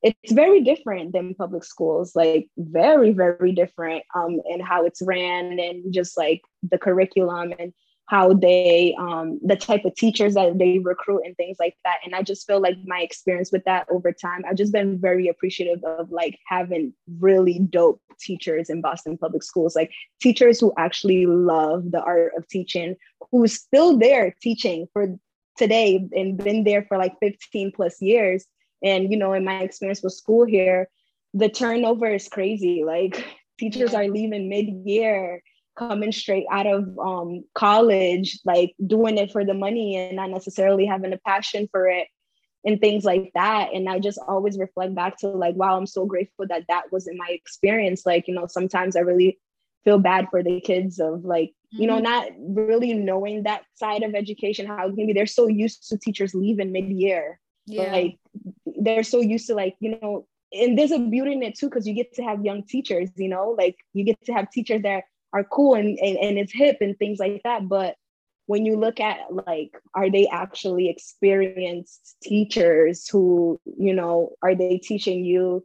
it's very different than public schools, like very, very different um, in how it's ran and just like the curriculum and how they um, the type of teachers that they recruit and things like that. And i just feel like my experience with that over time i've just been very appreciative of like having really dope teachers in boston public schools like teachers who actually love the art of teaching who's still there teaching for today and been there for like 15 plus years. And you know in my experience with school here the turnover is crazy. Like [LAUGHS] teachers are leaving mid-year coming straight out of um, college, like doing it for the money and not necessarily having a passion for it and things like that. And I just always reflect back to like, wow, I'm so grateful that that wasn't my experience. Like, you know, sometimes I really feel bad for the kids of like, mm-hmm. you know, mm-hmm. not really knowing that side of education, how maybe they're so used to teachers leaving mid-year. Yeah. Like they're so used to like, you know, and there's a beauty in it too, because you get to have young teachers, you know, like you get to have teachers that are cool and, and, and it's hip and things like that. But when you look at like, are they actually experienced teachers who, you know, are they teaching you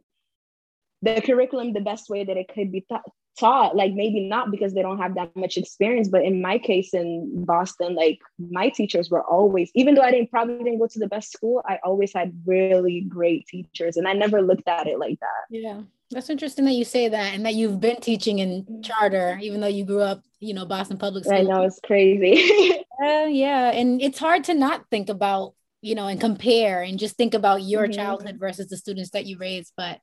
the curriculum the best way that it could be th- taught? Like maybe not because they don't have that much experience but in my case in boston like my teachers were always even though i didn't probably didn't go to the best school i always had really great teachers and i never looked at it like that. Yeah that's interesting that you say that and that you've been teaching in charter, even though you grew up, you know, Boston Public School. I know it's crazy. [LAUGHS] uh, yeah. And it's hard to not think about, you know, and compare and just think about your mm-hmm. childhood versus the students that you raised. But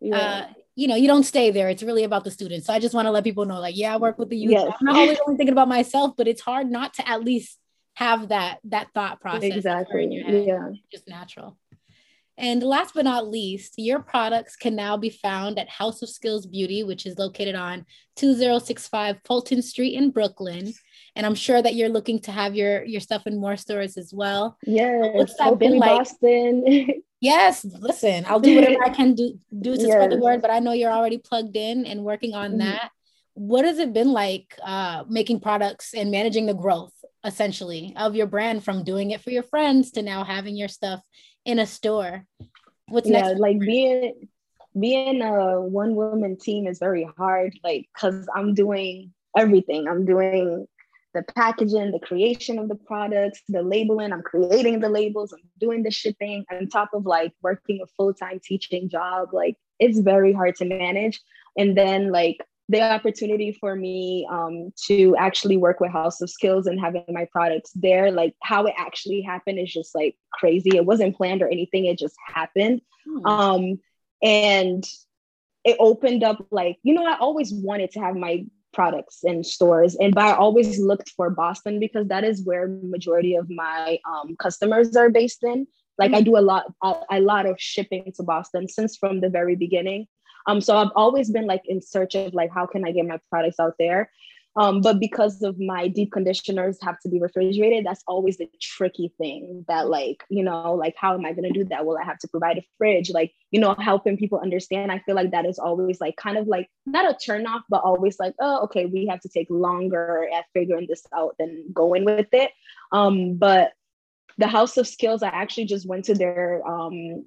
yeah. uh, you know, you don't stay there. It's really about the students. So I just want to let people know, like, yeah, I work with the youth. Yes. I'm not always only thinking about myself, but it's hard not to at least have that that thought process. Exactly. Yeah. Just natural. And last but not least, your products can now be found at House of Skills Beauty, which is located on 2065 Fulton Street in Brooklyn. And I'm sure that you're looking to have your your stuff in more stores as well. Yeah, what's that been like? Boston. [LAUGHS] yes, listen, I'll do whatever I can do do to yes. spread the word, but I know you're already plugged in and working on mm-hmm. that. What has it been like uh, making products and managing the growth essentially of your brand from doing it for your friends to now having your stuff in a store? What's yeah, next? like being being a one woman team is very hard. Like, cause I'm doing everything. I'm doing the packaging, the creation of the products, the labeling. I'm creating the labels. I'm doing the shipping on top of like working a full time teaching job. Like, it's very hard to manage. And then like the opportunity for me um, to actually work with House of Skills and having my products there, like how it actually happened is just like crazy. It wasn't planned or anything, it just happened. Hmm. Um, and it opened up like, you know, I always wanted to have my products in stores and but I always looked for Boston because that is where majority of my um, customers are based in. Like. I do a lot, a, a lot of shipping to Boston since from the very beginning. Um, so I've always been like in search of like how can I get my products out there. Um, but because of my deep conditioners have to be refrigerated, that's always the tricky thing that like, you know, like how am I gonna do that? Will I have to provide a fridge? Like, you know, helping people understand. I feel like that is always like kind of like not a turn off, but always like, oh, okay, we have to take longer at figuring this out than going with it. Um, but the House of Skills, I actually just went to their um,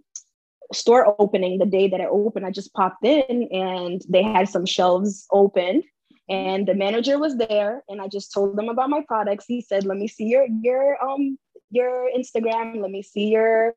store opening the day that I opened. I just popped in and they had some shelves open and the manager was there and I just told them about my products. He said, "Let me see your your um your Instagram. Let me see your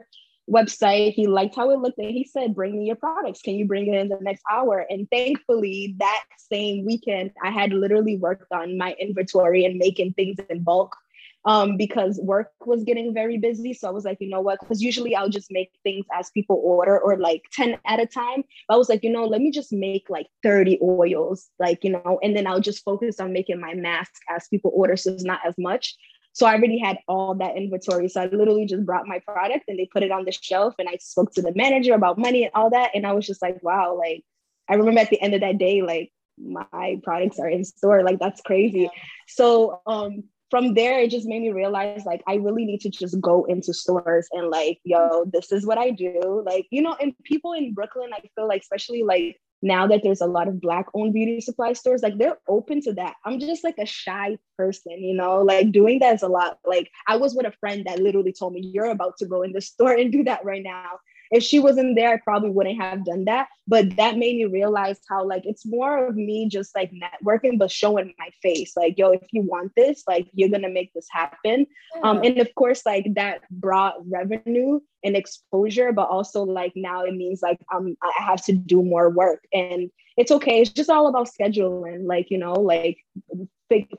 website. He liked how it looked and he said, Bring me your products. Can you bring it in the next hour? And thankfully, that same weekend, I had literally worked on my inventory and making things in bulk um, because work was getting very busy. So I was like, you know what? Because usually I'll just make things as people order or like 10 at a time. But I was like, you know, let me just make like 30 oils, like, you know, and then I'll just focus on making my mask as people order. So it's not as much. So I already had all that inventory. So I literally just brought my product and they put it on the shelf and I spoke to the manager about money and all that. And I was just like, wow, like I remember at the end of that day, like my products are in store. Like that's crazy. So um from there it just made me realize like I really need to just go into stores and like, yo, this is what I do. Like, you know, and people in Brooklyn, I feel like especially like now that there's a lot of black owned beauty supply stores like they're open to that. I'm just like a shy person you know like doing that is a lot. Like i was with a friend that literally told me you're about to go in the store and do that right now if she wasn't there, I probably wouldn't have done that. But that made me realize how like it's more of me just like networking, but showing my face. Like, yo, if you want this, like you're gonna make this happen. Um, and of course, like that brought revenue and exposure, but also like now it means like um I have to do more work. And it's okay. It's just all about scheduling, like, you know, like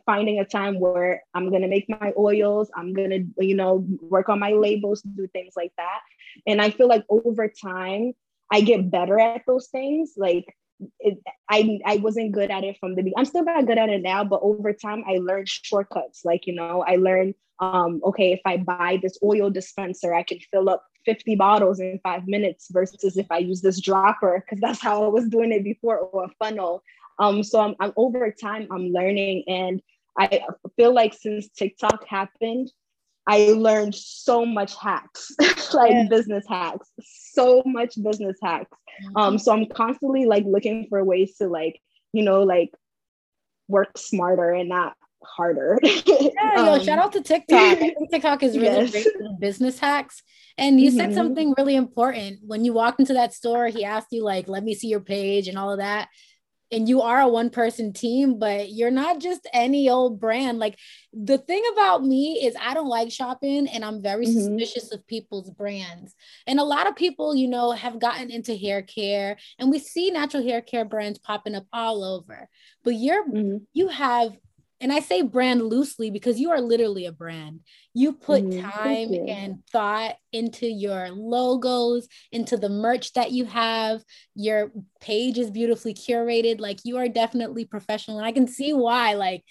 finding a time where I'm gonna make my oils, I'm gonna, you know, work on my labels, do things like that. And I feel like over time, I get better at those things. Like it, I I wasn't good at it from the beginning. I'm still not good at it now, but over time I learned shortcuts. Like you know, I learned um, okay, if I buy this oil dispenser, I can fill up 50 bottles in five minutes versus if I use this dropper, because that's how I was doing it before, or a funnel. Um, so I'm, I'm over time, I'm learning. And I feel like since TikTok happened, I learned so much hacks, [LAUGHS] like yeah. business hacks, so much business hacks. Mm-hmm. Um, so I'm constantly like looking for ways to like, you know, like work smarter and not harder. [LAUGHS] yeah, um, yo, shout out to TikTok. I think TikTok is really [LAUGHS] yes. great for business hacks. And you mm-hmm. said something really important when you walked into that store. He asked you like, "Let me see your page" and all of that and you are a one person team, but you're not just any old brand. Like the thing about me is I don't like shopping and I'm very mm-hmm. suspicious of people's brands. And a lot of people, you know, have gotten into hair care and we see natural hair care brands popping up all over. But you're mm-hmm. you have and I say brand loosely because you are literally a brand. You put mm, time you. and thought into your logos, into the merch that you have. Your page is beautifully curated. Like you are definitely professional. And I can see why, like,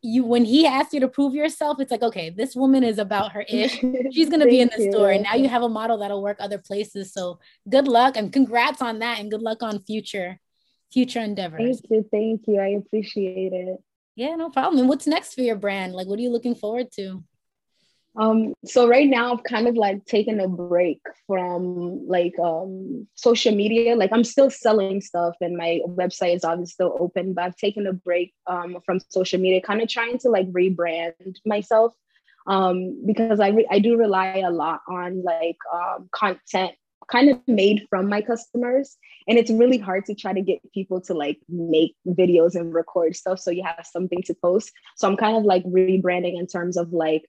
you when he asked you to prove yourself, it's like, okay, this woman is about her [LAUGHS] ish. She's gonna be in the store. And now you have a model that'll work other places. So good luck and congrats on that and good luck on future future endeavors. Thank you. Thank you. I appreciate it. Yeah, no problem. And what's next for your brand? Like, what are you looking forward to? Um, so right now I've kind of like taken a break from like um social media. Like I'm still selling stuff and my website is obviously still open, but I've taken a break um from social media, kind of trying to like rebrand myself. Um, because I re- I do rely a lot on like um content kind of made from my customers. And it's really hard to try to get people to like make videos and record stuff so you have something to post. So i'm kind of like rebranding in terms of like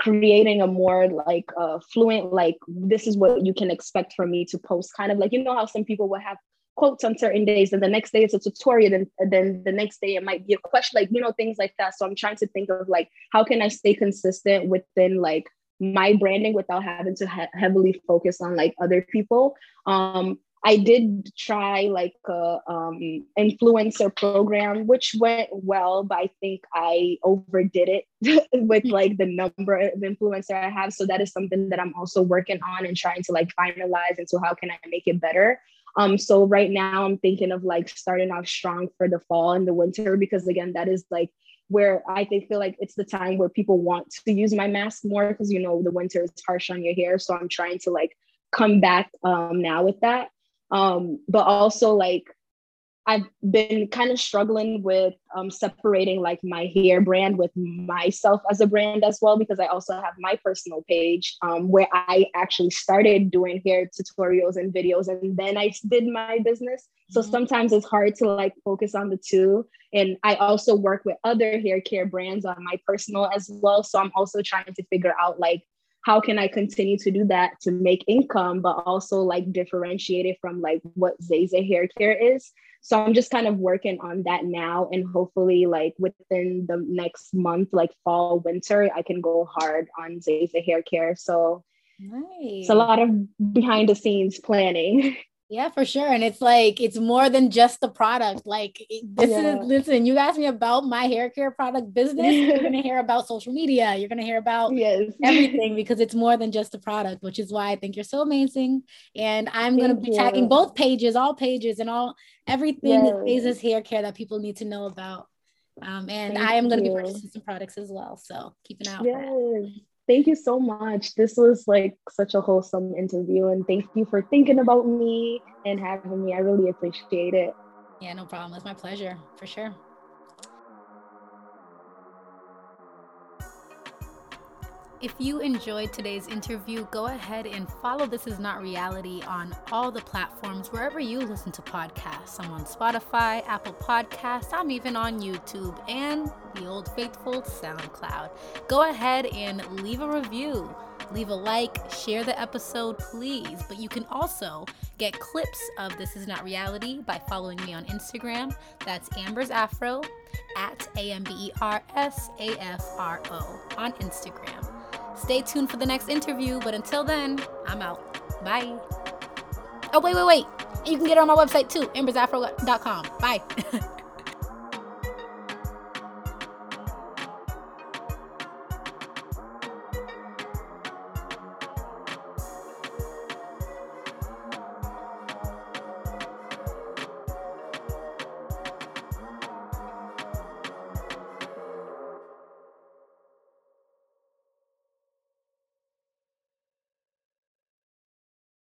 creating a more like uh, fluent like this is what you can expect from me to post kind of like you know how some people will have quotes on certain days and the next day it's a tutorial and, then the next day it might be a question like you know things like that. So i'm trying to think of like how can i stay consistent within like my branding without having to he- heavily focus on like other people. Um, I did try like a um, influencer program, which went well, but I think I overdid it [LAUGHS] with like the number of influencer I have. So that is something that I'm also working on and trying to like finalize into how can I make it better. Um, so right now I'm thinking of like starting off strong for the fall and the winter because again, that is like where I think feel like it's the time where people want to use my mask more because you know the winter is harsh on your hair. So I'm trying to like come back um, now with that. Um, but also like I've been kind of struggling with um, separating like my hair brand with myself as a brand as well, because I also have my personal page um, where I actually started doing hair tutorials and videos, and then I did my business. So mm-hmm. sometimes it's hard to like focus on the two. And I also work with other hair care brands on my personal as well. So I'm also trying to figure out like how can I continue to do that to make income, but also like differentiate it from like what Zeisa hair care is. So I'm just kind of working on that now. And hopefully, like within the next month, like fall, winter, I can go hard on Zeisa hair care. So nice. it's a lot of behind the scenes planning. [LAUGHS] Yeah, for sure. And it's like it's more than just the product. Like this yeah. is listen, you asked me about my hair care product business. You're gonna hear about social media. You're gonna hear about [LAUGHS] yes. everything because it's more than just the product, which is why I think you're so amazing. And I'm Thank gonna be you. tagging both pages, all pages, and all everything yes. that hair care that people need to know about. Um, and Thank I am gonna you. be purchasing some products as well. So keep an eye out. Yes. Thank you so much. This was like such a wholesome interview, and thank you for thinking about me and having me. I really appreciate it. Yeah, no problem. It's my pleasure for sure. If you enjoyed today's interview, go ahead and follow This Is Not Reality on all the platforms, wherever you listen to podcasts. I'm on Spotify, Apple Podcasts, I'm even on YouTube, and the old faithful SoundCloud. Go ahead and leave a review, leave a like, share the episode, please. But you can also get clips of This Is Not Reality by following me on Instagram. That's Amber's Afro at A M B E R S A F R O on Instagram. Stay tuned for the next interview, but until then, I'm out. Bye. Oh, wait, wait, wait. You can get it on my website too, ambersafro.com. Bye. [LAUGHS]